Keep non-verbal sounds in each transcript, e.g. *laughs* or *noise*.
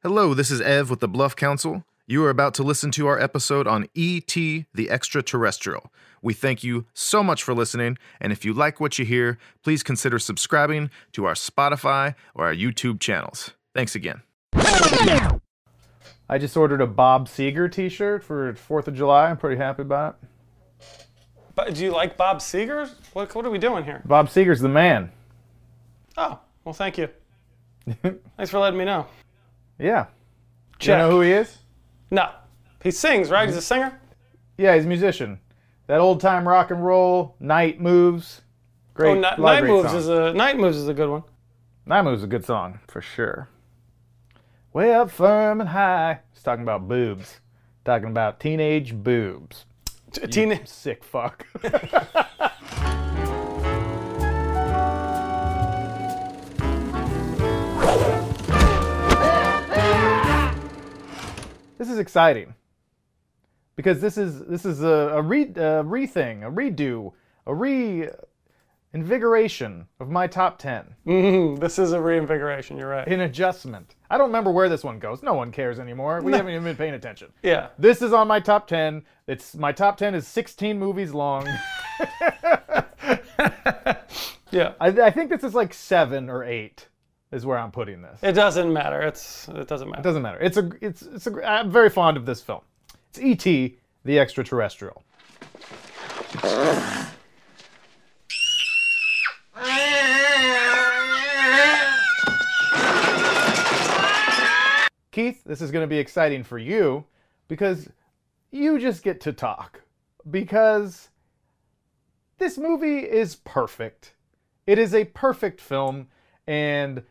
Hello, this is Ev with the Bluff Council. You are about to listen to our episode on E.T. the Extraterrestrial. We thank you so much for listening, and if you like what you hear, please consider subscribing to our Spotify or our YouTube channels. Thanks again. I just ordered a Bob Seger T-shirt for Fourth of July. I'm pretty happy about it. But do you like Bob Seger? What, what are we doing here? Bob Seger's the man. Oh, well, thank you. *laughs* Thanks for letting me know. Yeah. Do Check. you know who he is? No, he sings, right? He's a singer. Yeah, he's a musician. That old time rock and roll, Night Moves. Great. Oh, lot Night Moves songs. is a Night Moves is a good one. Night Moves is a good song for sure. Way up firm and high. He's talking about boobs. Talking about teenage boobs. T- Teen- Sick fuck. *laughs* *laughs* this is exciting because this is this is a, a re a re thing, a redo, a re invigoration of my top ten, Mhm, this is a reinvigoration. You're right. an adjustment. I don't remember where this one goes. No one cares anymore. We haven't even been paying attention. Yeah. This is on my top 10. It's my top 10 is 16 movies long. *laughs* *laughs* Yeah. I, I think this is like 7 or 8 is where I'm putting this. It doesn't matter. It's it doesn't matter. It doesn't matter. It's a it's it's a I'm very fond of this film. It's E.T. the Extraterrestrial. Keith, this is going to be exciting for you because you just get to talk. Because this movie is perfect. It is a perfect film, and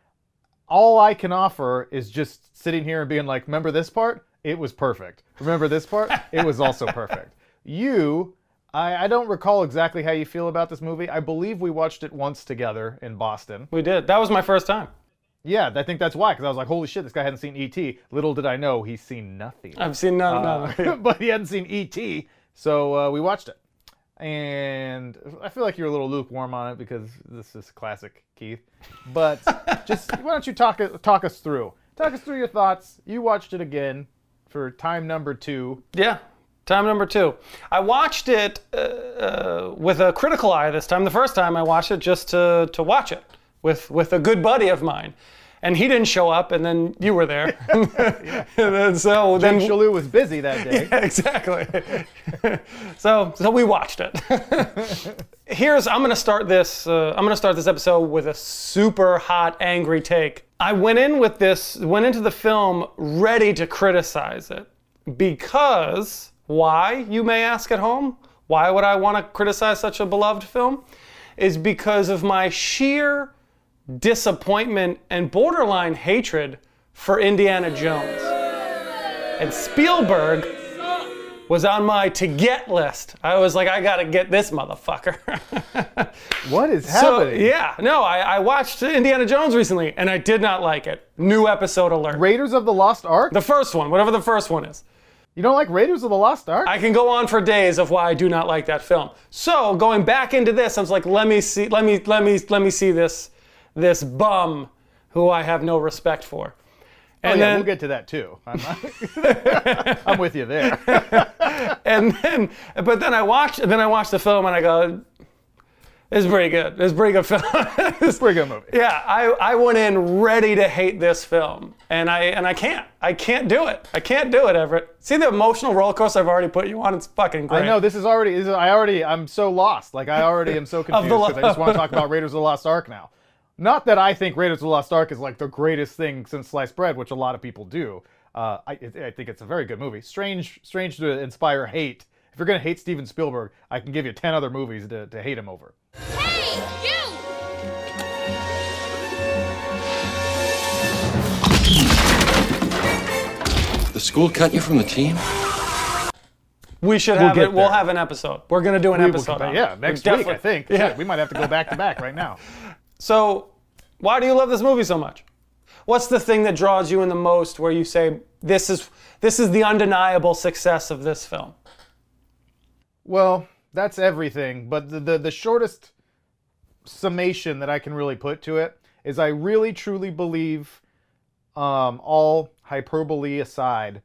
all I can offer is just sitting here and being like, remember this part? It was perfect. Remember this part? It was also *laughs* perfect. You, I, I don't recall exactly how you feel about this movie. I believe we watched it once together in Boston. We did. That was my first time. Yeah, I think that's why, because I was like, holy shit, this guy hadn't seen E.T. Little did I know he's seen nothing. I've seen none. Uh, none. *laughs* but he hadn't seen E.T., so uh, we watched it. And I feel like you're a little lukewarm on it because this is classic Keith. But *laughs* just why don't you talk talk us through? Talk us through your thoughts. You watched it again for time number two. Yeah. Time number two. I watched it uh, uh, with a critical eye this time. The first time I watched it just to, to watch it with, with a good buddy of mine. And he didn't show up, and then you were there. *laughs* *laughs* and then so Then then Shalou was busy that day. *laughs* Yeah, exactly. so so we watched it. Here's I'm gonna start this. Uh, I'm gonna start this episode with a super hot, angry take. I went in with this. Went into the film ready to criticize it because why? You may ask at home. Why would I want to criticize such a beloved film? Is because of my sheer disappointment and borderline hatred for Indiana Jones. And Spielberg was on my to get list. I was like, I gotta get this motherfucker. *laughs* What is so, happening? yeah, no, I, I watched Indiana Jones recently and I did not like it. New episode alert. Raiders of the Lost Ark? The first one, whatever the first one is. You don't like Raiders of the Lost Ark? I can go on for days of why I do not like that film. So going back into this, I was like, let me see, let me, let me, let me see this, this bum who I have no respect for. oh, And yeah, then, we'll get to that too. I'm, I'm *laughs* with you there. *laughs* and then, but then I watch, then I watched the film and I go, it's pretty good. It's pretty good film. *laughs* It's a pretty good movie. yeah, I, I went in ready to hate this film, and I and I can't. I can't do it. I can't do it, Everett. See the emotional roller coaster I've already put you on? It's fucking great. I know this is already. This is, I already. I'm so lost. Like I already am so confused because I just want to talk about Raiders of the Lost Ark now. Not that I think Raiders of the Lost Ark is like the greatest thing since sliced bread, which a lot of people do. Uh, I, I think it's a very good movie. Strange, strange to inspire hate. If you're gonna hate Steven Spielberg, I can give you ten other movies to, to hate him over. Hey, you! The school cut you from the team? we should have get it. We'll have an episode. We're gonna do an We episode. come back- yeah, next We week I think. *laughs* Yeah. Shit, we might have to go back to back right now. *laughs* So, why do you love this movie so much? What's the thing that draws you in the most? Where you say this is this is the undeniable success of this film? Well, that's everything. But the, the, the shortest summation that I can really put to it is I really truly believe um, all hyperbole aside,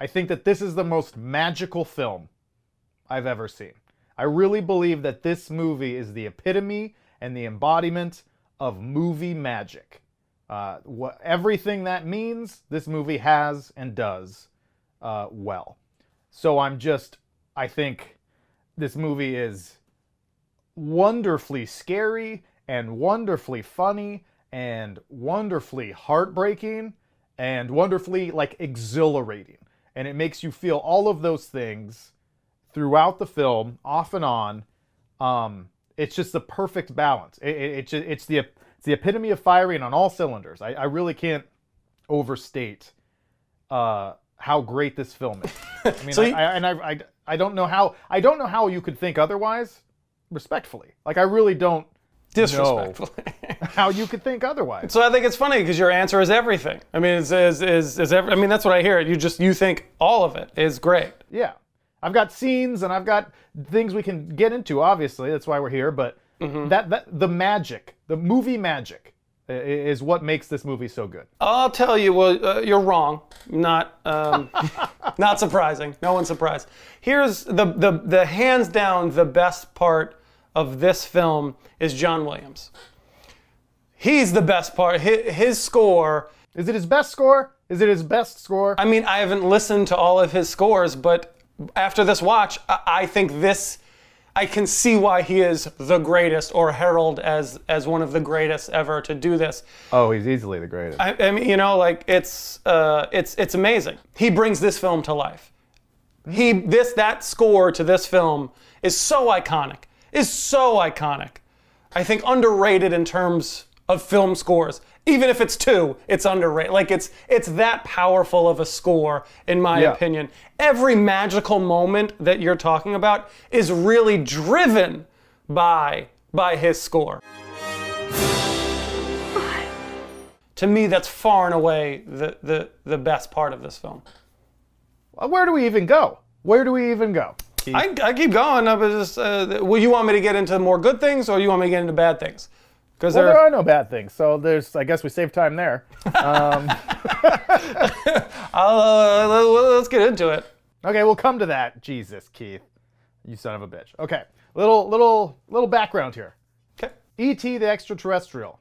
I think that this is the most magical film I've ever seen. I really believe that this movie is the epitome and the embodiment of movie magic. Uh, what everything that means, this movie has and does uh, well. So I'm just, I think this movie is wonderfully scary and wonderfully funny and wonderfully heartbreaking and wonderfully like exhilarating. And it makes you feel all of those things throughout the film, off and on. Um, it's just the perfect balance. It, it, it it's the it's the epitome of firing on all cylinders. I, I really can't overstate uh, how great this film is. *laughs* I mean, So I, you- I, and I, I I don't know how I don't know how you could think otherwise. Respectfully, like I really don't Disrespectfully. *laughs* how you could think otherwise. So I think it's funny because your answer is everything. I mean, is is is, is every, I mean that's what I hear. You just you think all of it is great. Yeah. I've got scenes and I've got things we can get into, obviously. That's why we're here. But Mm-hmm. that, that the magic, the movie magic, is what makes this movie so good. I'll tell you, well, uh, you're wrong. Not um, *laughs* not surprising. No one's surprised. Here's the the the hands down the best part of this film is John Williams. He's the best part. His, his score. Is it his best score? Is it his best score? I mean, I haven't listened to all of his scores, but after this watch, I, I think this. I can see why he is the greatest, or heralded as as one of the greatest ever to do this. oh, he's easily the greatest. I, I mean, you know, like it's uh, it's it's amazing. He brings this film to life. He this that score to this film is so iconic. Is so iconic. I think underrated in terms of film scores. Even if it's two, it's underrated. Like it's it's that powerful of a score, in my Yeah. opinion. Every magical moment that you're talking about is really driven by by his score. To me, that's far and away the, the, the best part of this film. Where do we even go? Where do we even go? I, I keep going. I was just, uh, well, you want me to get into more good things, or you want me to get into bad things? Because well, there, there are no bad things, so there's. I guess we save time there. *laughs* I'll, uh, let- let's get into it. Okay, we'll come to that. Jesus, Keith, you son of a bitch. Okay, little little little background here. Okay. E.T. the Extraterrestrial,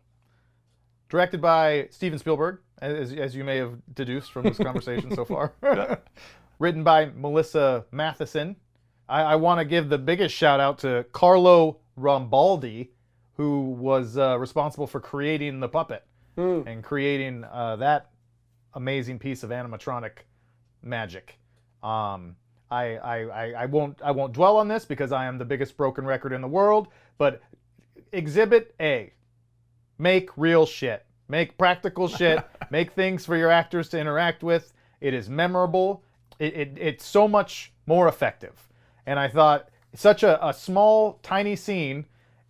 directed by Steven Spielberg, as, as you may have deduced from this conversation so far. *laughs* *laughs* Written by Melissa Mathison. I, I want to give the biggest shout out to Carlo Rambaldi, who was uh, responsible for creating the puppet and creating uh, that amazing piece of animatronic magic. Um, I, I, I, I won't I won't dwell on this because I am the biggest broken record in the world. But Exhibit A, make real shit, make practical shit, *laughs* make things for your actors to interact with. It is memorable. It, it, it's so much more effective. And I thought such a, a small, tiny scene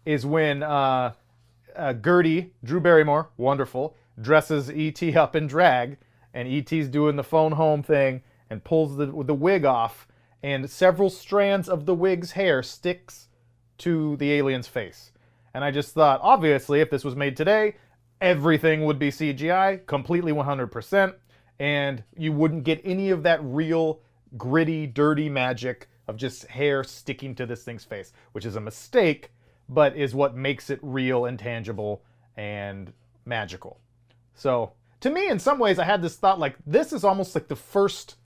is when uh, uh, Gertie, Drew Barrymore, wonderful, dresses E.T. up in drag, and E.T.'s doing the phone home thing and pulls the, the wig off, and several strands of the wig's hair sticks to the alien's face. And I just thought, obviously, if this was made today, everything would be CGI, completely 100%, and you wouldn't get any of that real, gritty, dirty magic of just hair sticking to this thing's face, which is a mistake, but is what makes it real and tangible and magical. So, to me, in some ways, I had this thought like, this is almost like the first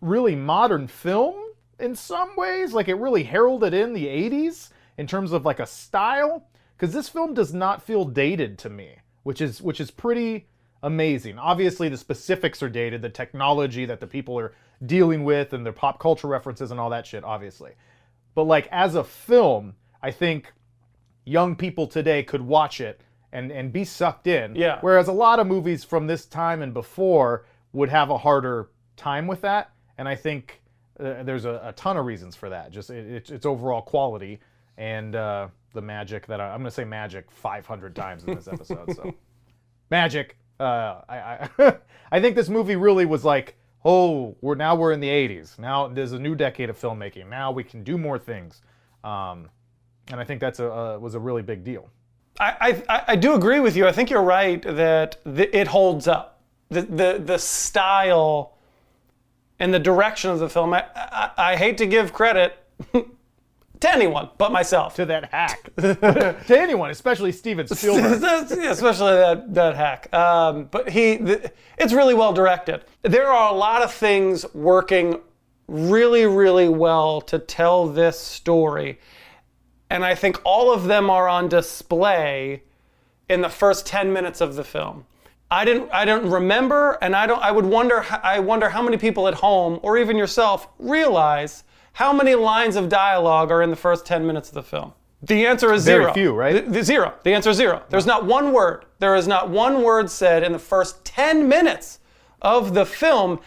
really modern film in some ways. Like, it really heralded in the 80s in terms of like a style. Because this film does not feel dated to me, which is which is pretty amazing. Obviously, the specifics are dated, the technology that the people are dealing with, and their pop culture references and all that shit, obviously. But like as a film, I think young people today could watch it and and be sucked in. Yeah. Whereas a lot of movies from this time and before would have a harder time with that. And I think uh, there's a, a ton of reasons for that. Just it, it's it's overall quality and uh, the magic that I, I'm going to say magic 500 times in this episode. so *laughs* magic. Uh, I I, *laughs* I think this movie really was like, oh, we're now we're in the 80s. Now there's a new decade of filmmaking. Now we can do more things. Um, and I think that's a uh, was a really big deal. I, I, I do agree with you. I think you're right that th- it holds up. the the the style and the direction of the film. I I, I hate to give credit *laughs* to anyone but myself. to that hack. *laughs* to anyone, especially Steven *laughs* Spielberg. Yeah, especially that that hack. Um, but he, the, it's really well directed. There are a lot of things working really, really well to tell this story, and I think all of them are on display in the first ten minutes of the film. I didn't, I don't remember, and I don't. I would wonder. I wonder how many people at home, or even yourself, realize how many lines of dialogue are in the first ten minutes of the film. The answer is zero. Very few, right? The- the zero. The answer is zero. There's not one word. There is not one word said in the first 10 minutes of the film.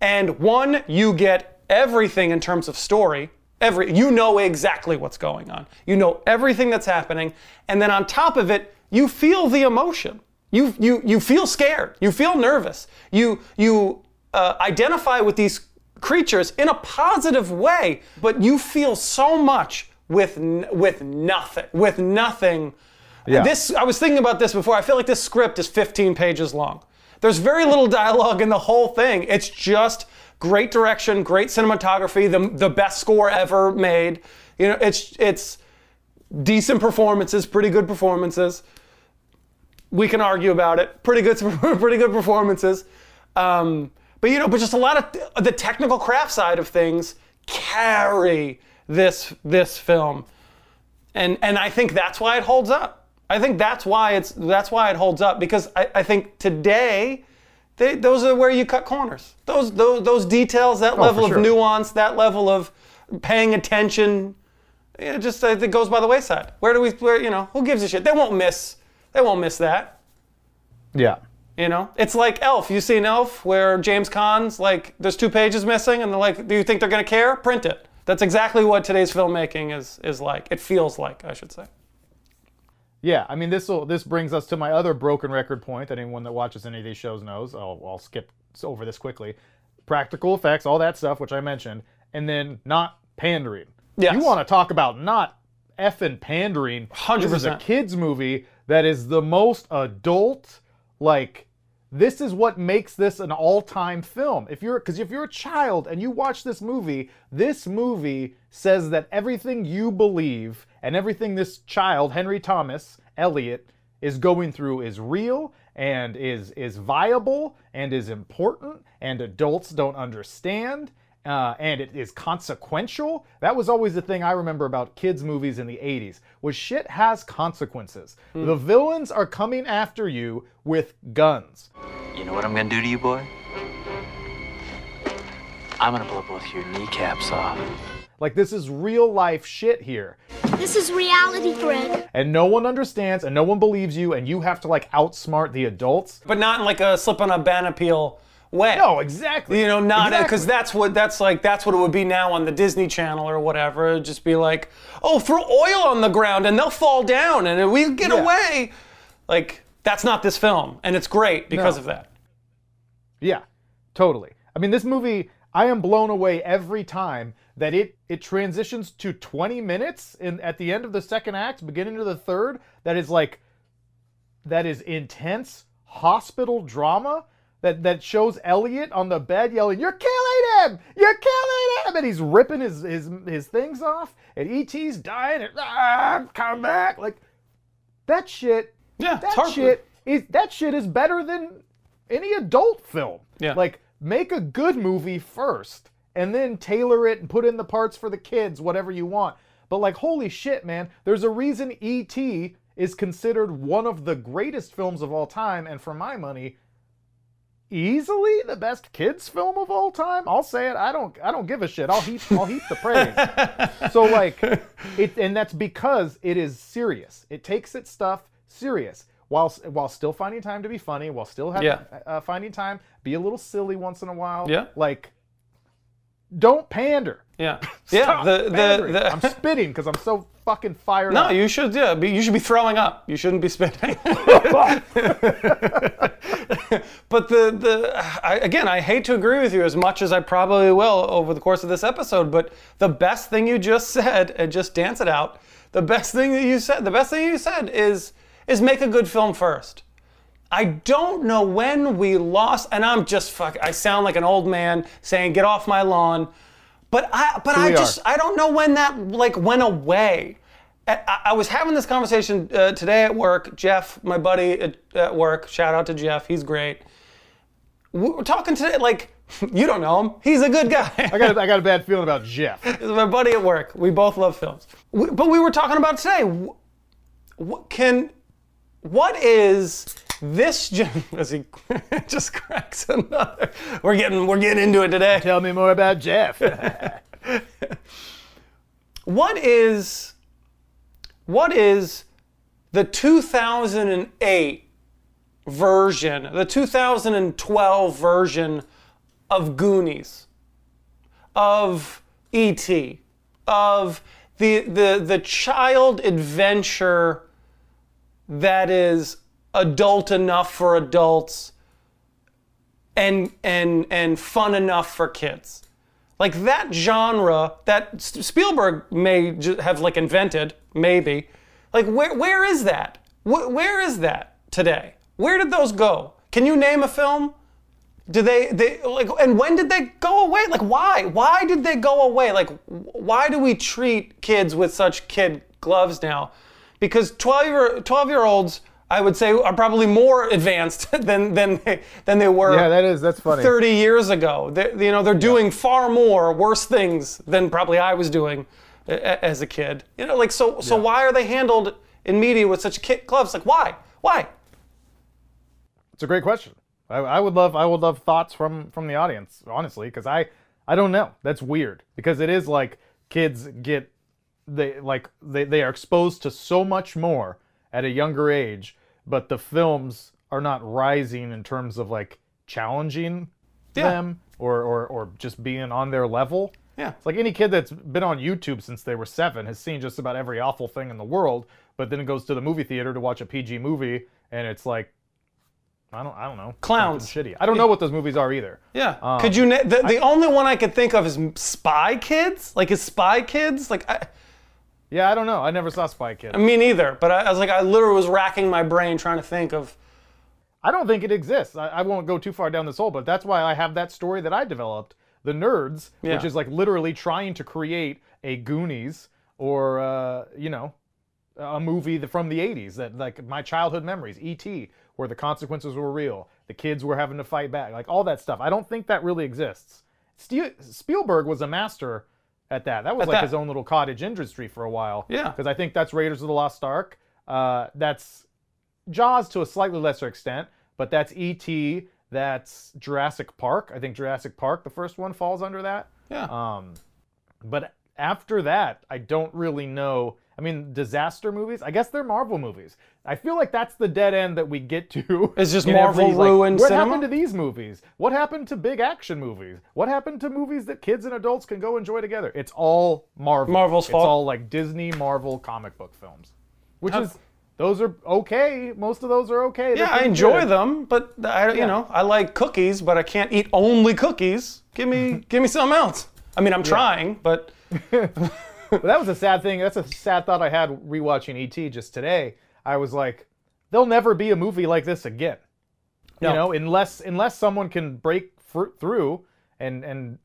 And one, you get everything in terms of story. Every you know exactly what's going on. You know everything that's happening. And then on top of it, you feel the emotion. You you you feel scared. You feel nervous. You you uh, identify with these creatures in a positive way, but you feel so much with with nothing. With nothing. Yeah. This I was thinking about this before. I feel like this script is 15 pages long. There's very little dialogue in the whole thing. It's just great direction, great cinematography, the the best score ever made. You know, it's it's decent performances, pretty good performances. We can argue about it. Pretty good, *laughs* pretty good performances. Um, but you know, but just a lot of the technical craft side of things carry this this film, and and I think that's why it holds up. I think that's why it's that's why it holds up because I, I think today. They, those are where you cut corners. Those those, those details, that level Oh, for of sure. nuance, that level of paying attention, uh, it just I think goes by the wayside. Where do we? Where you know? Who gives a shit? They won't miss. They won't miss that. yeah. You know, it's like Elf. You see an Elf where James Caan's like, there's two pages missing, and they're like, do you think they're gonna care? Print it. That's exactly what today's filmmaking is is like. It feels like, I should say. Yeah, I mean this will this brings us to my other broken record point that anyone that watches any of these shows knows. I'll, I'll skip over this quickly. Practical effects, all that stuff, which I mentioned, and then not pandering. Yes. You want to talk about not effing pandering? This is a kids movie that is the most adult. Like this is what makes this an all-time film. If you're because if you're a child and you watch this movie, this movie says that everything you believe and everything this child, Henry Thomas Elliot, is going through is real and is is viable and is important and adults don't understand uh, and it is consequential. That was always the thing I remember about kids' movies in the 80s was shit has consequences. The villains are coming after you with guns. You know what I'm gonna do to you, boy? I'm gonna blow both your kneecaps off. Like this is real life shit here. This is reality, Greg. And no one understands and no one believes you and you have to like outsmart the adults. But not in like a slip on a banana peel way. No, exactly. You know, not because Exactly. that's what that's like. That's what it would be now on the Disney Channel or whatever. It'd just be like, oh, throw oil on the ground and they'll fall down and we get Yeah. away. Like that's not this film, and it's great because No. of that. Yeah, totally. I mean, this movie, I am blown away every time that it it transitions to 20 minutes in at the end of the second act, beginning of the third. That is like, that is intense hospital drama. That, that shows Elliot on the bed yelling, "You're killing him! You're killing him!" and he's ripping his his his things off, and ET's dying, and ah, come back! Like that shit Yeah, that shit is that shit is better than any adult film. Yeah. Like make a good movie first and then tailor it and put in the parts for the kids, whatever you want. But like holy shit, man, there's a reason E.T. is considered one of the greatest films of all time and for my money easily the best kids film of all time. I'll say it. I don't I don't give a shit. I'll heap I'll heap the praise. so like it and that's because it is serious. It takes its stuff serious while while still finding time to be funny, while still having Yeah. uh, finding time be a little silly once in a while. Yeah. Like don't pander. Yeah, *laughs* yeah. The the, the *laughs* I'm spitting because I'm so fucking fired no, up. you should yeah. Be, you should be throwing up. You shouldn't be spitting. *laughs* but the the I, again, I hate to agree with you as much as I probably will over the course of this episode. But the best thing you just said, and just dance it out. The best thing that you said, the best thing you said is is make a good film first. I don't know when we lost, and I'm just fuck. I sound like an old man saying, "Get off my lawn," but I, but I just, are. I don't know when that like went away. I, I- was having this conversation uh, today at work. Jeff, my buddy at, at work, shout out to Jeff, he's great. We We're talking today, like *laughs* you don't know him. He's a good guy. I got a, I got a *laughs* bad feeling about Jeff. My buddy at work. We both love films. We, but we were talking about today. wh- What can, what is this? gen- *laughs* As he *laughs* just cracks another. We're getting we're getting into it today. Tell me more about Jeff. *laughs* What is, what is, the 2008 version, the 2012 version of Goonies, of E.T., of the the the child adventure that is adult enough for adults and and and fun enough for kids. Like that genre that Spielberg may have like invented, maybe. Like where where is that? Wh- where is that today? Where did those go? Can you name a film? Do they they like and when did they go away? Like why? Why did they go away? Like why do we treat kids with such kid gloves now? Because 12 year 12 year olds I would say are probably more advanced *laughs* than than they, than they were yeah, that is that's funny. 30 years ago. They, you know, they're doing far more worse things than probably I was doing a- as a kid. You know, like so. So why are they handled in media with such kid gloves? Like why? Why? It's a great question. I, I would love I would love thoughts from from the audience, honestly, because I I don't know. That's weird because it is like kids get they like they, they are exposed to so much more at a younger age, but the films are not rising in terms of like challenging Yeah. them or, or or just being on their level. Yeah. It's like any kid that's been on YouTube since they were seven has seen just about every awful thing in the world, but then goes to the movie theater to watch a PG movie, and it's like, I don't, I don't know, Clowns. something shitty. I don't know what those movies are either. Yeah. Um, could you? Na- the the only one I could think of is Spy Kids. Like is Spy Kids? Like I, Yeah, I don't know. I never saw Spy Kids. me neither. But I, I was like, I literally was racking my brain trying to think of. I don't think it exists. I, I won't go too far down this hole, but that's why I have that story that I developed, The Nerds, which is like literally trying to create a Goonies or uh, you know, a movie from the 80s that like my childhood memories, E.T., where the consequences were real, the kids were having to fight back, like all that stuff. I don't think that really exists. Spielberg was a master at that. That was At like that. his own little cottage industry for a while. Yeah. Because I think that's Raiders of the Lost Ark. Uh, that's Jaws to a slightly lesser extent, but that's E.T., that's Jurassic Park. I think Jurassic Park, the first one, falls under that. Yeah. Um, but after that, I don't really know. I mean, disaster movies. I guess they're Marvel movies. I feel like that's the dead end that we get to. It's just *laughs* Marvel every, like, ruined What cinema? happened to these movies? What happened to big action movies? What happened to movies that kids and adults can go enjoy together? It's all Marvel. Marvel's it's fault. all like Disney Marvel comic book films, which is those are okay. Most of those are okay. They're Yeah, I enjoy good. them, but I, you know, I like cookies, but I can't eat only cookies. Give me, *laughs* give me something else. I mean, I'm trying, but *laughs* That was a sad thing. That's a sad thought I had rewatching ET just today. I was like, there'll never be a movie like this again. No. You know, unless unless someone can break through and and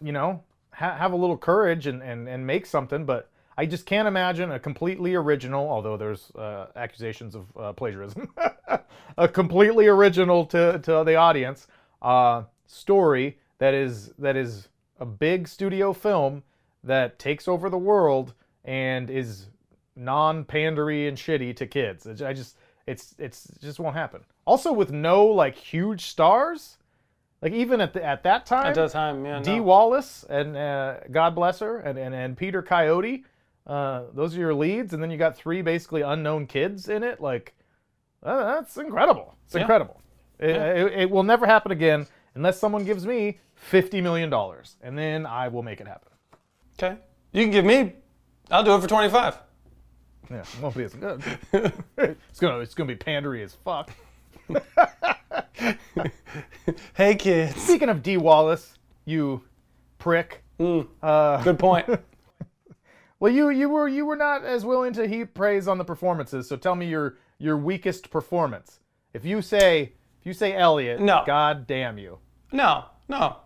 you know ha- have a little courage and, and and make something. But I just can't imagine a completely original, although there's uh, accusations of uh, plagiarism, *laughs* a completely original to to the audience uh, story that is that is a big studio film that takes over the world and is non-pandery and shitty to kids. I just it's it's it just won't happen. Also with no like huge stars, like even at the, at that time, at that time, yeah. Dee No. Wallace and uh, God bless her, and, and, and Peter Coyote. Uh, those are your leads, and then you got three basically unknown kids in it. Like, uh, that's incredible. It's Yeah. incredible. It, it, it will never happen again unless someone gives me fifty million dollars, and then I will make it happen. Okay, you can give me. I'll do it for 25. Yeah, it won't be as good. *laughs* it's gonna it's gonna be pandery as fuck. *laughs* Hey, kids. Speaking of Dee Wallace, you prick. Hmm. Uh, good point. *laughs* Well, you you were you were not as willing to heap praise on the performances. So tell me your your weakest performance If you say if you say Elliot, No. God damn you. No, no.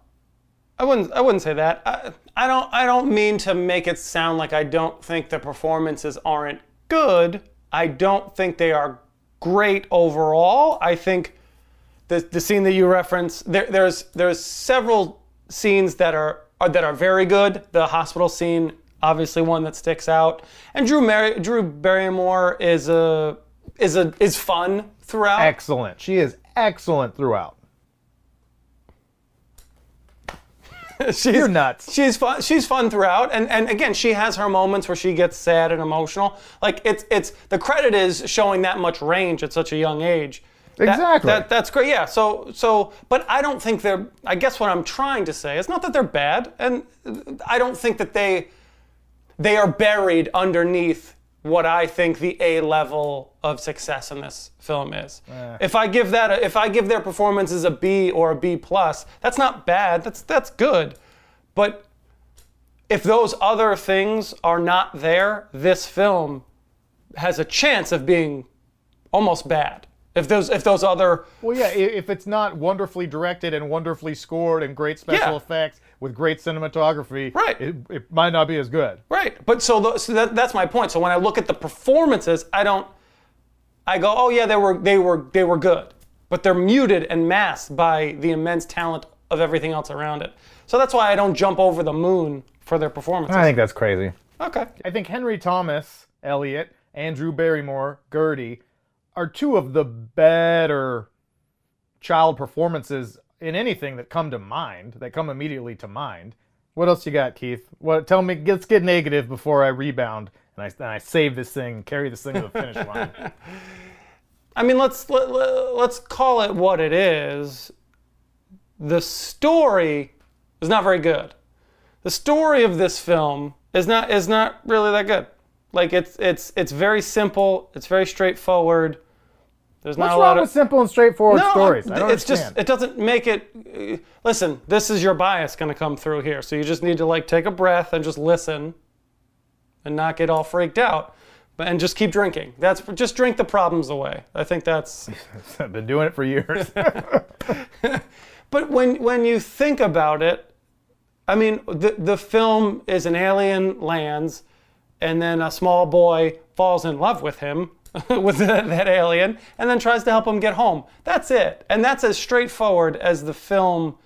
I wouldn't. I wouldn't say that. I, I don't. I don't mean to make it sound like I don't think the performances aren't good. I don't think they are great overall. I think the the scene that you reference there, there's there's several scenes that are, are that are very good. The hospital scene, obviously, one that sticks out. And Drew Mary, Drew Barrymore is a is a is fun throughout. Excellent. She is excellent throughout. *laughs* she's, You're nuts. She's fun. She's fun throughout, and and again, she has her moments where she gets sad and emotional. Like it's it's the credit is showing that much range at such a young age. That- Exactly. That, that's great. Yeah. So so, but I don't think they're. I guess what I'm trying to say is not that they're bad, and I don't think that they they are buried underneath what I think the A level of success in this film is. If I give that, a, if I give their performances a B or a B plus, that's not bad. That's that's good. But if those other things are not there, this film has a chance of being almost bad. If those if those other Well, yeah, if it's not wonderfully directed and wonderfully scored and great special Yeah. effects with great cinematography, Right. it, it might not be as good. Right, but so, tho- so that, that's my point. So when I look at the performances, I don't. I go, oh yeah, they were they were they were good, but they're muted and masked by the immense talent of everything else around it. So that's why I don't jump over the moon for their performances. I think that's crazy. okay. I think Henry Thomas, Elliot, Andrew Barrymore, Gertie are two of the better child performances in anything that come to mind, that come immediately to mind. What else you got, Keith? What? Tell me. Let's get negative before I rebound and I, and I save this thing, carry this thing to the finish *laughs* line. I mean, let's let, let, let's call it what it is. The story is not very good. The story of this film is not is not really that good. Like it's it's it's very simple. It's very straightforward. There's What's not a lot wrong of with simple and straightforward no, stories? I don't it's understand. just it doesn't make it. uh, Listen, this is your bias going to come through here, so you just need to like take a breath and just listen, and not get all freaked out, but and just keep drinking. That's just drink the problems away. I think that's. *laughs* I've been doing it for years. *laughs* But when when you think about it, I mean, the the film is an alien lands, and then a small boy falls in love with him, *laughs* with that, that alien, and then tries to help him get home. That's it, and that's as straightforward as the film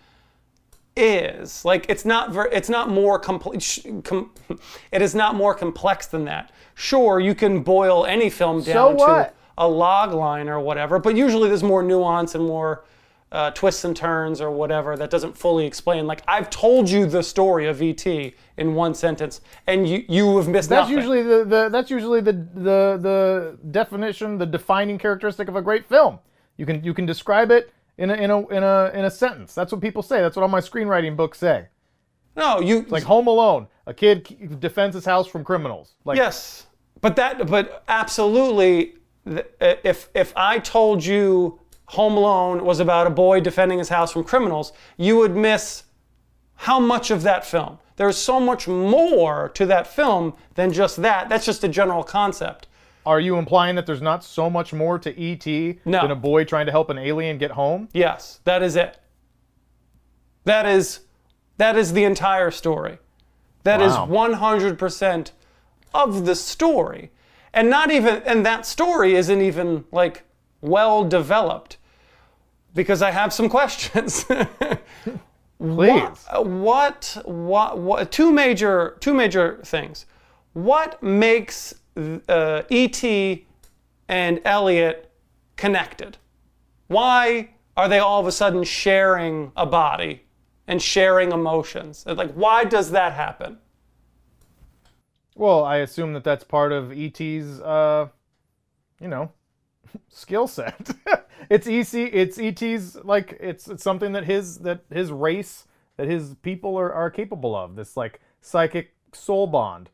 is. Like it's not ver- it's not more complete. Com- *laughs* it is not more complex than that. Sure, you can boil any film down to a log line or whatever, but usually there's more nuance and more uh, twists and turns or whatever that doesn't fully explain. Like I've told you the story of ET in one sentence, and you you have missed That's nothing. usually the, the that's usually the, the the definition, the defining characteristic of a great film. You can you can describe it in a in a in a in a sentence. That's what people say. That's what all my screenwriting books say. no, you Like Home Alone, a kid defends his house from criminals. Like Yes, but that, but absolutely, if if I told you Home Alone was about a boy defending his house from criminals, you would miss how much of that film. There's so much more to that film than just that. That's just a general concept. Are you implying that there's not so much more to E.T. No. than a boy trying to help an alien get home? Yes, that is it. That is that is the entire story. That is Wow. 100% of the story. And not even and that story isn't even like well developed because I have some questions. *laughs* Please. what, what what two major two major things. What makes uh, E.T. and Elliot connected? Why are they all of a sudden sharing a body and sharing emotions? Like, why does that happen? Well, I assume that that's part of E.T.'s, uh, you know, *laughs* skill set. *laughs* it's EC. It's E.T.'s like it's, it's something that his that his race that his people are, are capable of. This like psychic soul bond.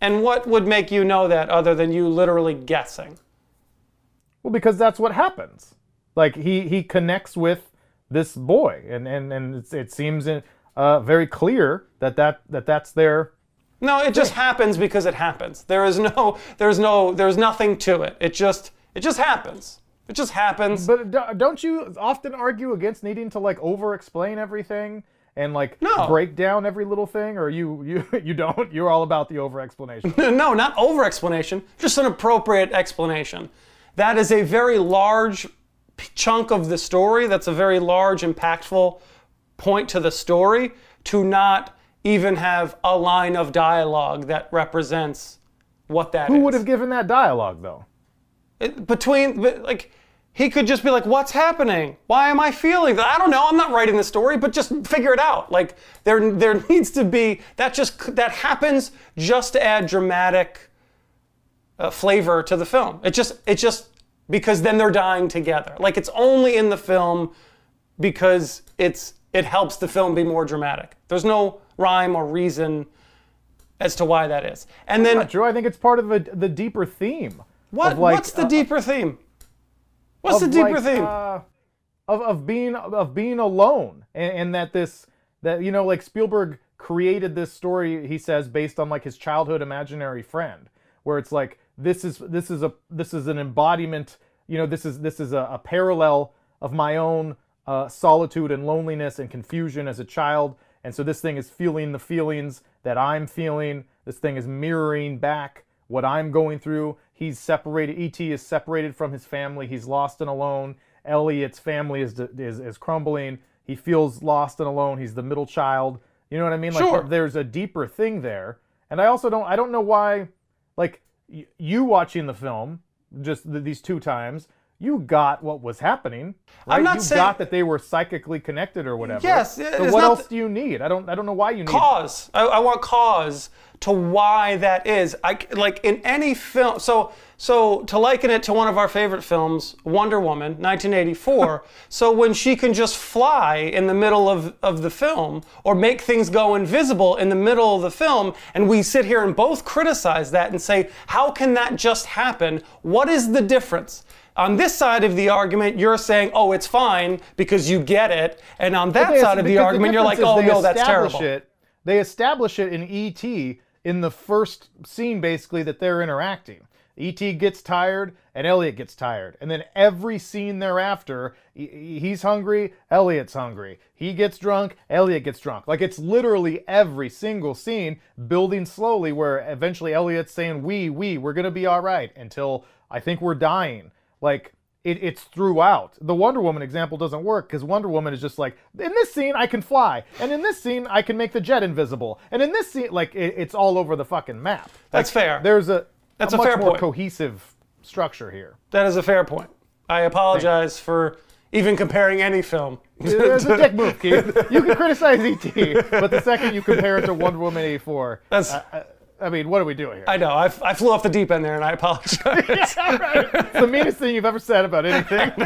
And what would make you know that other than you literally guessing? Well, because that's what happens. Like he he connects with this boy, and and and it's, it seems uh, very clear that that that that's their No, it just happens because it happens. There is no, there's no, there's nothing to it. It just, it just happens. It just happens. But don't you often argue against needing to like over-explain everything and like No. break down every little thing, or you you *laughs* you don't? You're all about the over-explanation. *laughs* no, not over explanation, just an appropriate explanation. That is a very large chunk of the story. That's a very large, impactful point to the story to not even have a line of dialogue that represents what that is. Who would have given that dialogue though? It- between like he could just be like what's happening? Why am i feeling that i don't know i'm not writing the story but just figure it out. Like there there *laughs* needs to be that just that happens just to add dramatic uh, flavor to the film. It just it just because then they're dying together. Like it's only in the film because it's it helps the film be more dramatic. There's no rhyme or reason as to why that is and then Drew. I think it's part of the the deeper theme. what like, what's the uh, deeper theme what's the deeper like, theme uh, of of being of being alone, and, and that this that you know like Spielberg created this story. He says based on like his childhood imaginary friend, where it's like this is this is a this is an embodiment. You know, this is this is a, a parallel of my own uh, solitude and loneliness and confusion as a child. And so this thing is feeling the feelings that I'm feeling. This thing is mirroring back what I'm going through. He's separated. Et is separated from his family. He's lost and alone. Elliot's family is is is crumbling. He feels lost and alone. He's the middle child. You know what I mean? Like Sure. there's a deeper thing there. And I also don't I don't know why like you watching the film just th- these two times you got what was happening. Right? I'm not you saying- got that they were psychically connected or whatever. Yes, So what else th- do you need? I don't. I don't know why you need. cause. I, I want cause to why that is. I like in any film. So so to liken it to one of our favorite films, Wonder Woman, 1984. *laughs* so when she can just fly in the middle of of the film, or make things go invisible in the middle of the film, and we sit here and both criticize that and say, how can that just happen? What is the difference? On this side of the argument, you're saying, "Oh, it's fine because you get it," and on that side of the argument, you're like, "Oh no, that's terrible." It, they establish it in ET in the first scene, basically that they're interacting. ET gets tired and Elliot gets tired, and then every scene thereafter, he's hungry, Elliot's hungry. He gets drunk, Elliot gets drunk. Like it's literally every single scene building slowly, where eventually Elliot's saying, "We, we, we're gonna be all right," until I think we're dying. Like it, it's throughout. The Wonder Woman example doesn't work because Wonder Woman is just like, in this scene I can fly, and in this scene I can make the jet invisible, and in this scene, like it, it's all over the fucking map. That's Like, fair. There's a That's a, a much fair more point. cohesive structure here. That is a fair point. I apologize for even comparing any film. *laughs* It's a dick move, Keith. You can criticize ET, but the second you compare it to Wonder Woman 84, That's. I, I mean, what are we doing here? I know. I, I flew off the deep end there, and I apologize. *laughs* it's the meanest thing you've ever said about anything. *laughs*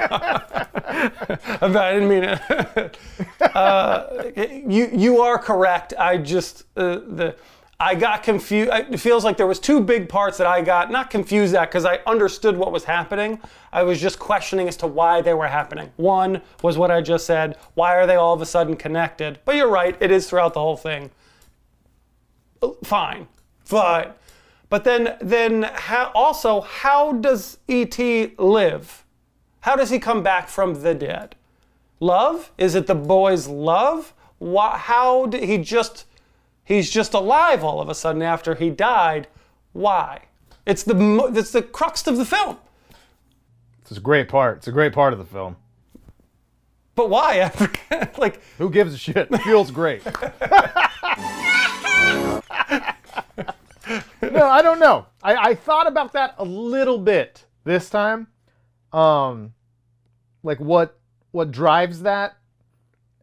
I didn't mean it. *laughs* uh, you you are correct. I just uh, the I got confused. It feels like there was two big parts that I got not confused at because I understood what was happening. I was just questioning as to why they were happening. One was what I just said. Why are they all of a sudden connected? But you're right. It is throughout the whole thing. Fine, fine. But then then how, also how does ET live? How does he come back from the dead? Love? Is it the boy's love? Why, how did he just he's just alive all of a sudden after he died? Why? It's the it's the crux of the film. It's a great part. It's a great part of the film. But why? *laughs* Like Who gives a shit? It feels great. *laughs* no, I don't know. I, I thought about that a little bit this time. Um, like what what drives that,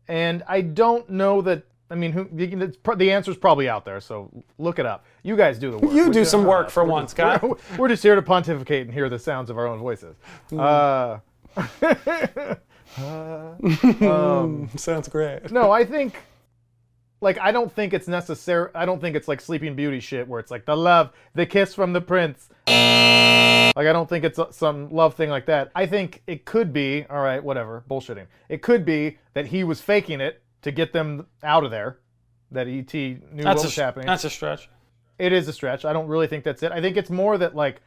and I don't know that. I mean, who you can, it's, the answer's probably out there. So look it up. You guys do the work. You We're do some *laughs* work uh, for once, Scott. We're, *laughs* we're just here to pontificate and hear the sounds of our own voices. Uh, *laughs* sounds great. no, I think like I don't think it's necessary. I don't think it's like Sleeping Beauty shit where it's like the love, the kiss from the prince. Like I don't think it's uh, some love thing like that. I think it could be, all right, whatever, bullshitting. It could be that he was faking it to get them out of there. That ET knew That's what a was happening. that's a stretch. It is a stretch. I don't really think that's it. I think it's more that like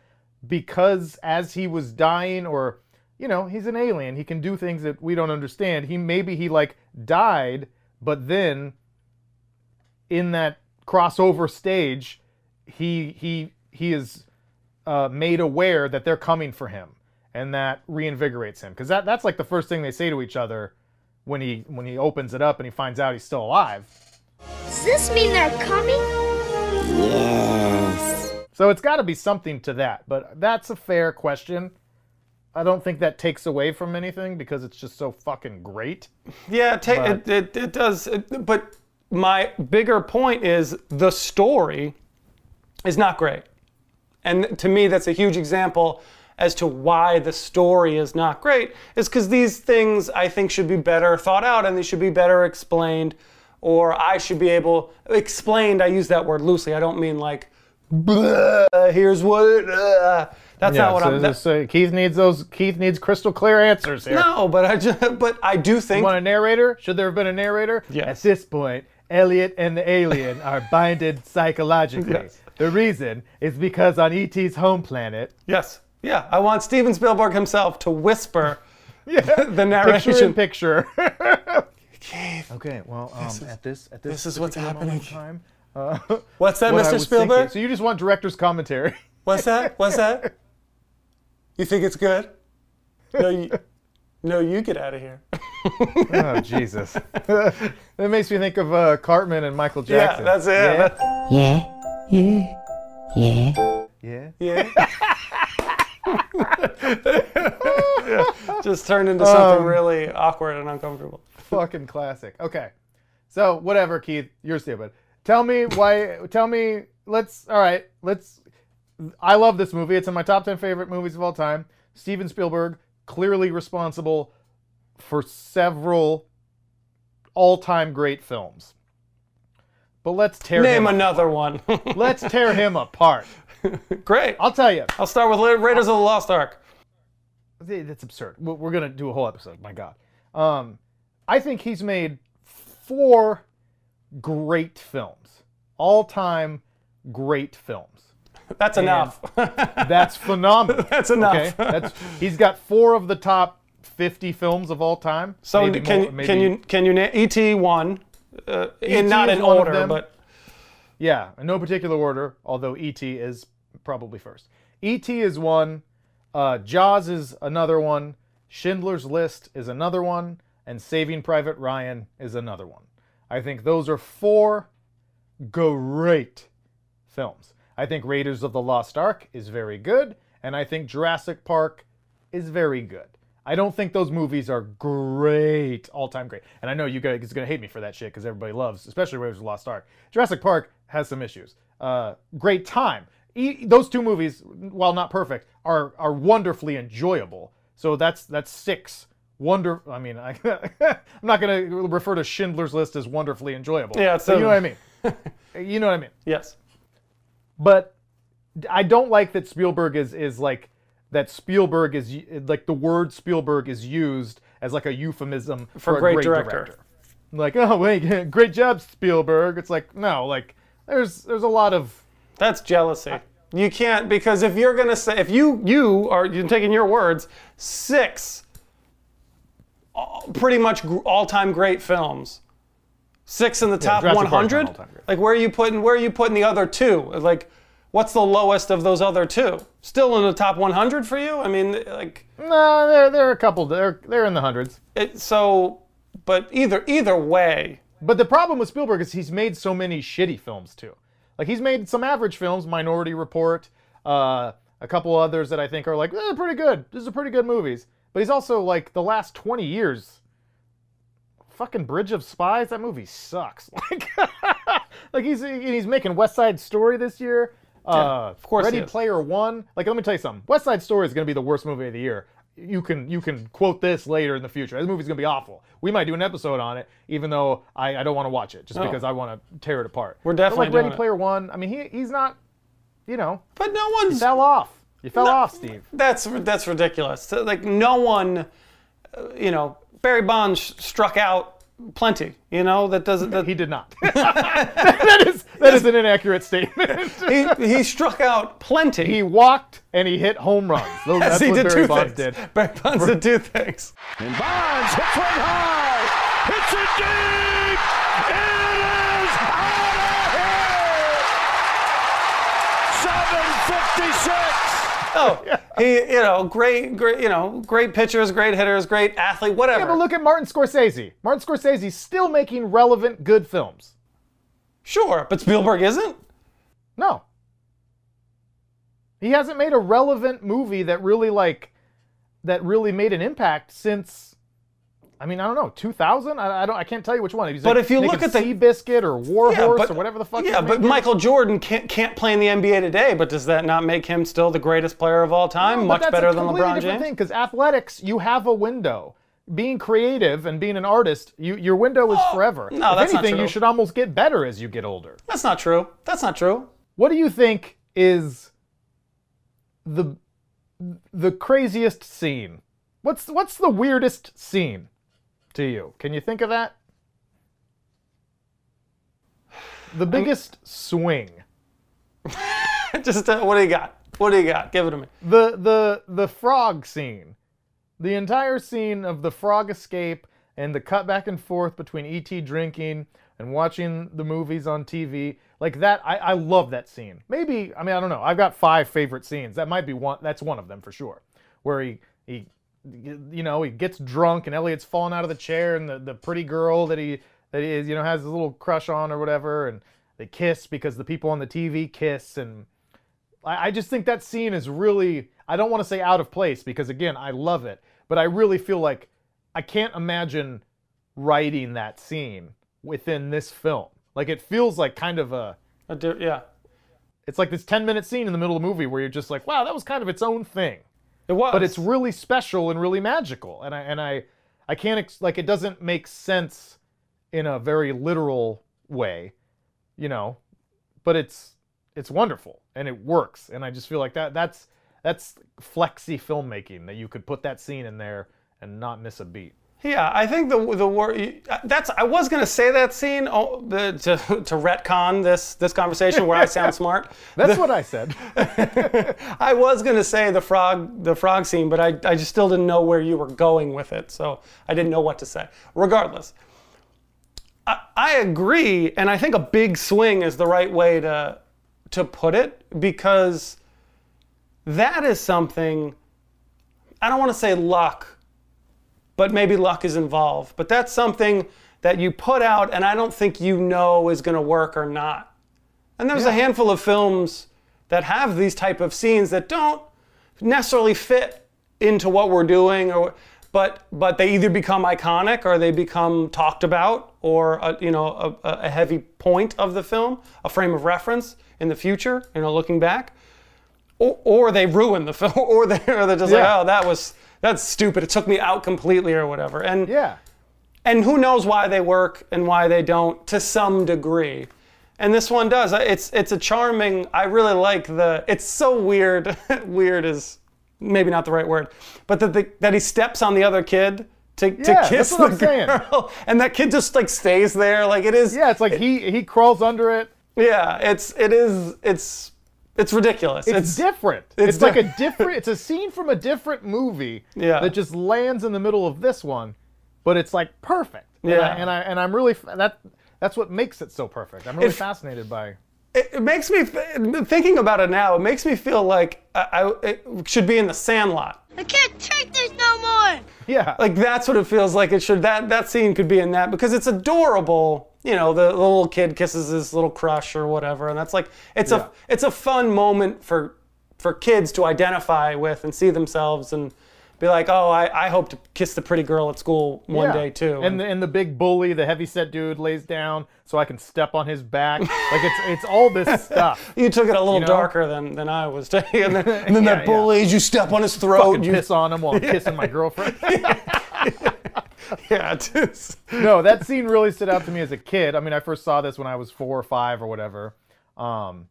because as he was dying or you know, he's an alien. He can do things that we don't understand. He maybe he like died, but then in that crossover stage, he he he is uh, made aware that they're coming for him, and that reinvigorates him. Because that that's like the first thing they say to each other when he when he opens it up and he finds out he's still alive. Does this mean they're coming? Yes. So it's got to be something to that. But that's a fair question. I don't think that takes away from anything because it's just so fucking great. Yeah, ta- But- it, it, it does. It, but my bigger point is the story is not great. And to me, that's a huge example as to why the story is not great, is because these things I think should be better thought out and they should be better explained, or I should be able, explained, I use that word loosely. I don't mean like, here's what it, uh." that's not what so I'm, this- so Keith needs those. Keith needs crystal clear answers here. no, but I just, *laughs* but I do think You Want a narrator? Should there have been a narrator? Yes. At this point, Elliott and the alien are binded psychologically. Yes. The reason is because on ET's home planet, Yes. Yeah. I want Steven Spielberg himself to whisper *laughs* *laughs* the picture narration. in picture. *laughs* okay, well, um, at this at this, this is what's happening. Time, uh, What's that, what Mr. Spielberg? thinking- So you just want director's commentary? What's that? What's that? You think it's good? No, you, no, you get out of here. *laughs* oh Jesus! *laughs* that makes me think of uh, Cartman and Michael Jackson. Yeah, Jackson. that's it. Yeah. That- Yeah, yeah, yeah. yeah. yeah. *laughs* Just turned into something Um, really awkward and uncomfortable. Fucking classic. Okay. So whatever, Keith, you're stupid. Tell me why. Tell me. Let's. All right. Let's. I love this movie. It's in my top ten favorite movies of all time. Steven Spielberg clearly responsible for several all-time great films. But let's tear Name him. another one. *laughs* Let's tear him apart. *laughs* Great. I'll tell you. I'll start with Ra- Raiders of the Lost Ark. That's absurd. We're we're gonna do a whole episode. My God. Um, I think he's made four great films, all-time great films. *laughs* That's enough. *laughs* That's phenomenal. *laughs* That's enough. Okay, that's he's got four of the top 50 films of all time. so Maybe can more- maybe- can you can you name ET one? Uh, in not in order, but Yeah, in no particular order. Although E.T. is probably first. E.T. is one. Uh, Jaws is another one. Schindler's List is another one, and Saving Private Ryan is another one. I think those are four great films. I think Raiders of the Lost Ark is very good, and I think Jurassic Park is very good. I don't think those movies are great, all time great. And I know you guys are going to hate me for that shit because everybody loves, especially Raiders of the Lost Ark. Jurassic Park has some issues. Uh, great time. E- those two movies, while not perfect, are are wonderfully enjoyable. So that's that's six. Wonder. I mean, I, *laughs* I'm not going to refer to Schindler's List as wonderfully enjoyable. Yeah, so you know what I mean. *laughs* you know what I mean yes. But I don't like that Spielberg is is like that Spielberg is like the word Spielberg is used as like a euphemism for, a great great, director. director. Like, oh wait, *laughs* great job Spielberg. It's like no, like there's there's a lot of That's jealousy. You can't because if you're gonna say if you you are you're taking your words six pretty much all-time great films, six in the top Jurassic Park's not 100. all-time great. Like where are you putting where are you putting the other two? Like what's the lowest of those other two? Still in the top 100 for you? I mean like no, they're they're a couple they're they're in the hundreds. it, so. But either either way, But the problem with Spielberg is he's made so many shitty films too. Like he's made some average films, Minority Report, uh, a couple others that I think are like eh, pretty good. These are pretty good movies. But he's also like the last 20 years. Fucking Bridge of Spies, that movie sucks. *laughs* Like, like he's he's making West Side Story this year. Uh, of course Ready. Player One. Like, let me tell you something. West Side Story is going to be the worst movie of the year. You can you can quote this later in the future. This movie's going to be awful. We might do an episode on it, even though I, I don't want to watch it, just Oh. because I want to tear it apart. We're But, definitely like Ready. Player One. I mean, he he's not. You know, but no one fell off. You fell off, Steve. That's that's ridiculous. Like no one, uh, you know, Barry Bonds struck out plenty. You know that doesn't. That, He did not. *laughs* *laughs* that is that is an inaccurate statement. *laughs* he he struck out plenty. he walked and he hit home runs. Those, Yes, that's he what did Barry two Bonds things. did. Barry Bonds did two things. And Bonds hits one high. Hits it deep. It is out of here. 756. *laughs* Oh, he you know great great you know great pitchers, great hitters, great athlete, whatever. Yeah, but look at Martin Scorsese. Martin Scorsese's still making relevant, good films. Sure, but Spielberg isn't. No. He hasn't made a relevant movie that really like that really made an impact since I mean, I don't know, 2000? I, I don't I can't tell you which one. He's But like if you look at the- Seabiscuit or War Yeah, but- or whatever the fuck. Yeah, but making. Michael Jordan can't can't play in the NBA today. But does that not make him still the greatest player of all time? No, Much that's better a than completely LeBron different James. thing because athletics, you have a window. Being creative and being an artist, you, your window is *gasps* forever. Oh, no, if that's not anything, true. you should almost get better as you get older. That's not true. That's not true. What do you think is the the craziest scene? What's what's the weirdest scene to you? Can you think of that? The biggest swing. *laughs* Just uh, what do you got? What do you got? Give it to me. The the the frog scene. The entire scene of the frog escape and the cut back and forth between E.T. drinking and watching the movies on TV. Like that, I, I love that scene. Maybe, I mean, I don't know. I've got five favorite scenes. That might be one, that's one of them for sure. Where he, he you know, he gets drunk and Elliott's falling out of the chair and the, the pretty girl that he, that he is, you know, has a little crush on or whatever. And they kiss because the people on the TV kiss and I, I just think that scene is really I don't want to say out of place because again I love it, but I really feel like I can't imagine writing that scene within this film. Like it feels like kind of a do, yeah, it's like this 10 minute scene in the middle of the movie where you're just like, wow, that was kind of its own thing. It was. But it's really special and really magical. And I and I I can't ex- like it doesn't make sense in a very literal way, you know, but it's it's wonderful and it works. And I just feel like that that's that's flexy filmmaking that you could put that scene in there and not miss a beat. Yeah, I think the the word uh, that's I was gonna say that scene oh, the, to *laughs* to retcon this this conversation where I sound *laughs* smart. That's what I said. *laughs* I was gonna say the frog the frog scene, but I I just still didn't know where you were going with it, so I didn't know what to say. Regardless, I, I agree, and I think a big swing is the right way to to put it because that is something. I don't want to say luck but maybe luck is involved. But that's something that you put out, and I don't think you know is going to work or not. And there's a handful of films that have these type of scenes that don't necessarily fit into what we're doing, or but but they either become iconic or they become talked about, or a, you know a, a heavy point of the film, a frame of reference in the future. You know, looking back or, or they ruin the *laughs* film, or they're, or they're just Yeah. like, oh, that was that's stupid. It took me out completely, or whatever. And Yeah. and who knows why they work and why they don't to some degree. And this one does. It's it's a charming. I really like the. It's so weird. *laughs* weird is maybe not the right word, but that the, that he steps on the other kid to, Yeah, to kiss the I'm saying. girl, *laughs* and that kid just like stays there. Like it is. Yeah, it's like he he crawls under it. Yeah. It's it is. It's it's ridiculous. It's, different. it's It's, like a different. It's a *laughs* scene from a different movie Yeah. that just lands in the middle of this one, but it's like perfect. And I, Yeah. and I and I'm really that. That's what makes it so perfect. I'm really If- fascinated by. it, it makes me th- thinking about it now. It makes me feel like I, I it should be in the Sandlot. I can't take this no more. Yeah. Like that's what it feels like. It should that that scene could be in that because it's adorable. You know, the, the little kid kisses his little crush or whatever, and that's like it's Yeah. a it's a fun moment for for kids to identify with and see themselves and be like, oh, I, I hope to kiss the pretty girl at school one Yeah. day too. And the, and the big bully, the heavy set dude, lays down so I can step on his back. like it's it's all this *laughs* stuff. you took it a little know? darker than, than I was taking. *laughs* And then, and then *laughs* Yeah, that bully, as you step on his throat, Fucking you piss on him while I'm kissing my girlfriend. *laughs* yeah, just, no, that scene really stood out to me as a kid. I mean, I first saw this when I was four or five or whatever. Um,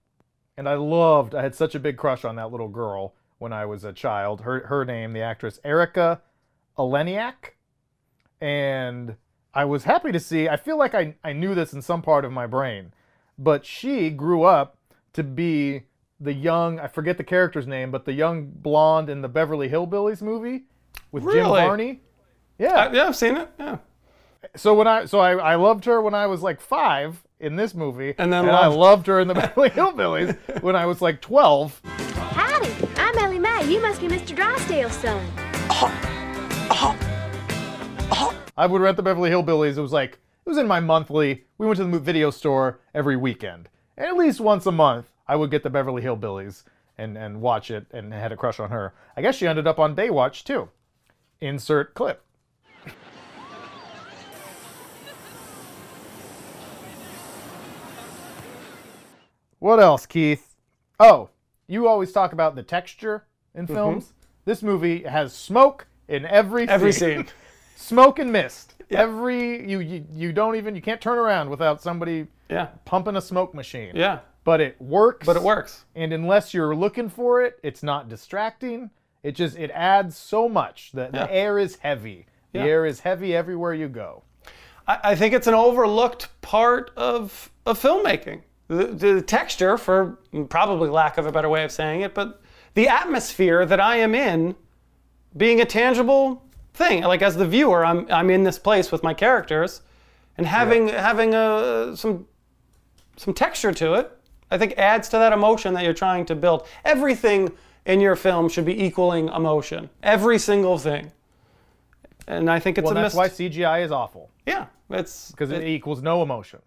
and I loved, I had such a big crush on that little girl when I was a child. Her, her name, the actress, Erika Eleniak. And I was happy to see. I feel like I, I knew this in some part of my brain, but she grew up to be the young, I forget the character's name, but the young blonde in the Beverly Hillbillies movie with Jim Really? Varney. Yeah. Uh, yeah, I've seen it. Yeah. so when I so I, I loved her when I was like five in this movie, And then I loved- loved her in the *laughs* Beverly Hillbillies *laughs* when I was like twelve. Howdy, I'm Ellie Mae. You must be Mr. Drysdale's son. I would rent the Beverly Hillbillies. It was like it was in my monthly. We went to the video store every weekend, and at least once a month I would get the Beverly Hillbillies and and watch it and had a crush on her. I guess she ended up on Baywatch too. Insert clip. What else, Keith? Oh, you always talk about the texture in mm-hmm. films. This movie has smoke in every Every scene. scene. *laughs* smoke and mist. Every you, you you don't even you can't turn around without somebody Yeah. pumping a smoke machine. Yeah. But it works. But it works. And unless you're looking for it, it's not distracting. It just it adds so much. The, Yeah. the air is heavy. The Yeah. air is heavy everywhere you go. I, I think it's an overlooked part of of filmmaking. The, the texture, for probably lack of a better way of saying it, but the atmosphere that I am in, being a tangible thing. Like as the viewer, I'm I'm in this place with my characters, and having having a some some texture to it. I think adds to that emotion that you're trying to build. Everything in your film should be equaling emotion. Every single thing. And I think it's Well, a that's missed. why CGI is awful yeah, it's because it, equals no emotion.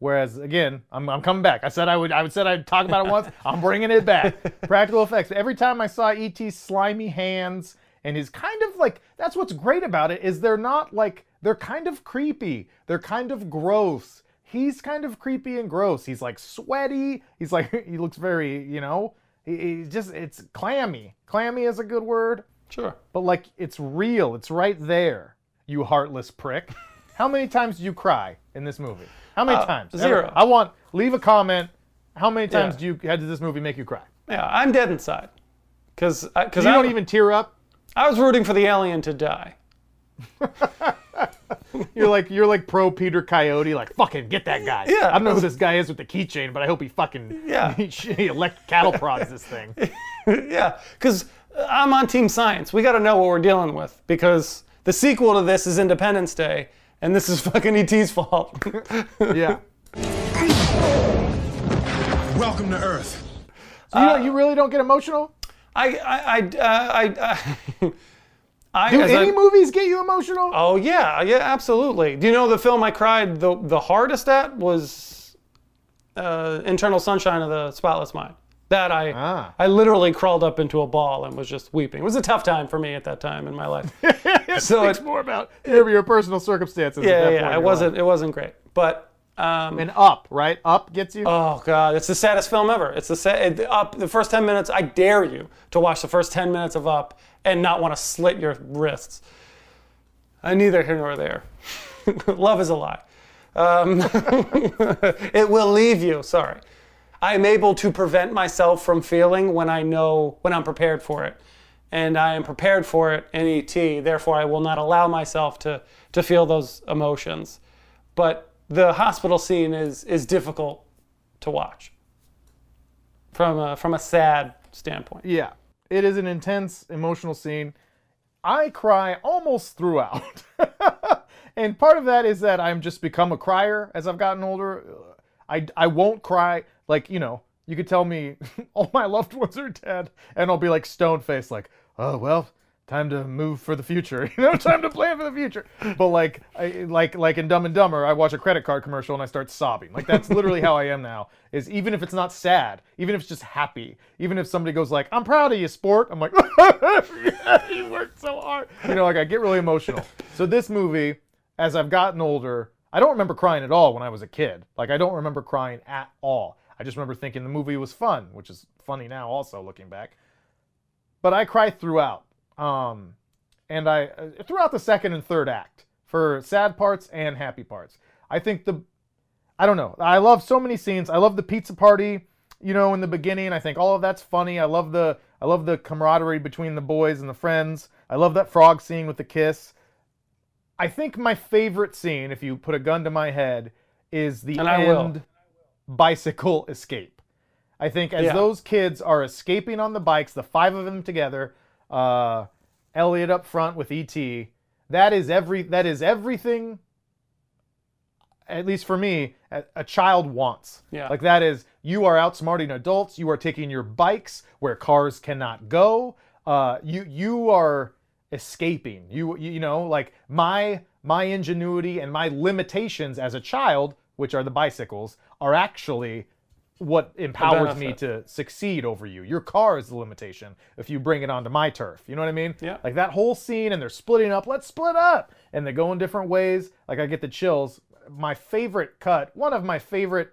Whereas again, I'm, I'm coming back. I said I would. I would said I'd talk about it once. I'm bringing it back. *laughs* Practical effects. Every time I saw ET's slimy hands and his kind of like that's what's great about it is they're not like they're kind of creepy. They're kind of gross. He's kind of creepy and gross. He's like sweaty. He's like *laughs* he looks very you know. He, he just it's clammy. Clammy is a good word sure. but like it's real. It's right there. You heartless prick. *laughs* How many times do you cry in this movie? How many Uh, times? zero. I want leave a comment. How many times Yeah. do you had did this movie make you cry? Yeah, I'm dead inside. Because because You I don't even tear up. I was rooting for the alien to die. *laughs* You're like you're like pro Peter Coyote. Like fucking get that guy. Yeah. I don't know who this guy is with the keychain, but I hope he fucking Yeah. he, *laughs* he elect cattle prods this thing. *laughs* yeah, because I'm on Team Science. We got to know what we're dealing with because the sequel to this is Independence Day, and this is fucking ET's fault. Yeah. *laughs* Welcome to Earth. So you, don't- you really don't get emotional? I I I uh, I. I *laughs* I, Do any I- movies get you emotional? Oh yeah, yeah, absolutely. Do you know the film I cried the the hardest at was uh, Eternal Sunshine of the Spotless Mind. That I Ah. I literally crawled up into a ball and was just weeping. It was a tough time for me at that time in my life. *laughs* so it's more about your, your personal circumstances. at yeah, yeah, it wasn't life. it wasn't great, but. Um, And up, right? Up gets you. Oh god, it's the saddest film ever. It's the sa- it, up the first ten minutes. I dare you to watch the first ten minutes of Up and not want to slit your wrists. I neither here nor there. *laughs* Love is a lie. Um, *laughs* it will leave you. Sorry. I am able to prevent myself from feeling when I know when I'm prepared for it, and I am prepared for it in ET. Therefore, I will not allow myself to to feel those emotions. But the hospital scene is is difficult to watch from a, from a sad standpoint. Yeah, it is an intense emotional scene. I cry almost throughout. *laughs* and part of that is that I'm just become a crier as I've gotten older. I, I won't cry. Like, you know, you could tell me *laughs* all my loved ones are dead, and I'll be like stone faced, like, oh, well, time to move for the future. *laughs* You know, time to plan for the future. But like, I, like, like in Dumb and Dumber, I watch a credit card commercial and I start sobbing. Like that's literally how I am now. Is even if it's not sad, even if it's just happy, even if somebody goes like, "I'm proud of you, sport," I'm like, *laughs* yeah, "You worked so hard." You know, like I get really emotional. So this movie, as I've gotten older, I don't remember crying at all when I was a kid. Like I don't remember crying at all. I just remember thinking the movie was fun, which is funny now also looking back. But I cry throughout. Um, and I uh, throughout the second and third act for sad parts and happy parts. I think the I don't know. I love so many scenes. I love the pizza party, you know, in the beginning. I think all of that's funny. I love the I love the camaraderie between the boys and the friends. I love that frog scene with the kiss. I think my favorite scene, if you put a gun to my head, is the And end bicycle escape. I think as Yeah. those kids are escaping on the bikes, the five of them together, uh, Elliott up front with ET, that is every that is everything. At least for me, a, a child wants. Yeah. Like that is you are outsmarting adults. You are taking your bikes where cars cannot go. Uh, you you are escaping. You you you know like my my ingenuity and my limitations as a child, which are the bicycles, are actually what empowers me to succeed over you. Your car is the limitation if you bring it onto my turf. You know what I mean? Yeah. Like that whole scene and they're splitting up. Let's split up. And they go in different ways. Like I get the chills. My favorite cut, one of my favorite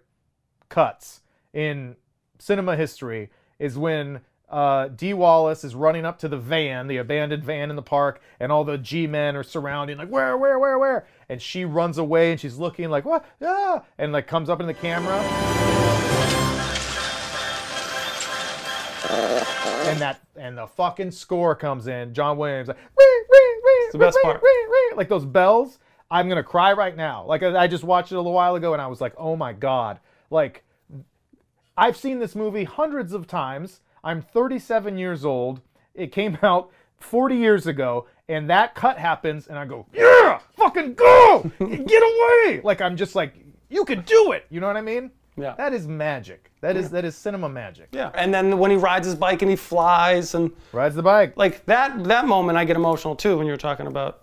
cuts in cinema history is when uh, Dee Wallace is running up to the van, the abandoned van in the park, and all the G-men are surrounding, like, where, where, where, where? And she runs away and she's looking like, what? Ah! And like comes up in the camera. and that and the fucking score comes in. John Williams, like, "Wee, wee, wee, It's the best part. wee, wee," like those bells. I'm gonna cry right now. Like I I just watched it a little while ago, and I was like, oh my god. Like I've seen this movie hundreds of times. I'm 37 years old. It came *laughs* out 40 years ago, and that cut happens, and I go, yeah, fucking go, *laughs* get away. Like I'm just like, you can do it. You know what I mean? Yeah. That is magic. That is that is cinema magic. Yeah. And then when he rides his bike and he flies and Rides the bike. like that that moment I get emotional too when you're talking about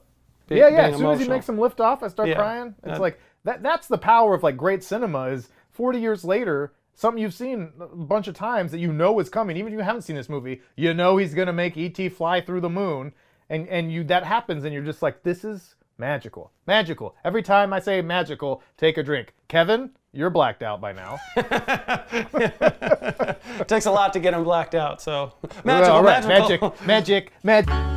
be- Yeah, yeah. As soon as he makes him lift off, I start Yeah. crying. It's That- like that. That's the power of like great cinema. Is 40 years later, something you've seen a bunch of times that you know is coming. Even if you haven't seen this movie, you know he's gonna make ET fly through the moon, and and you that happens, and you're just like, this is magical, magical. Every time I say magical, take a drink. Kevin, you're blacked out by now. It *laughs* takes a lot to get him blacked out, so magical, All right, magical. magic, magic, magic. *laughs*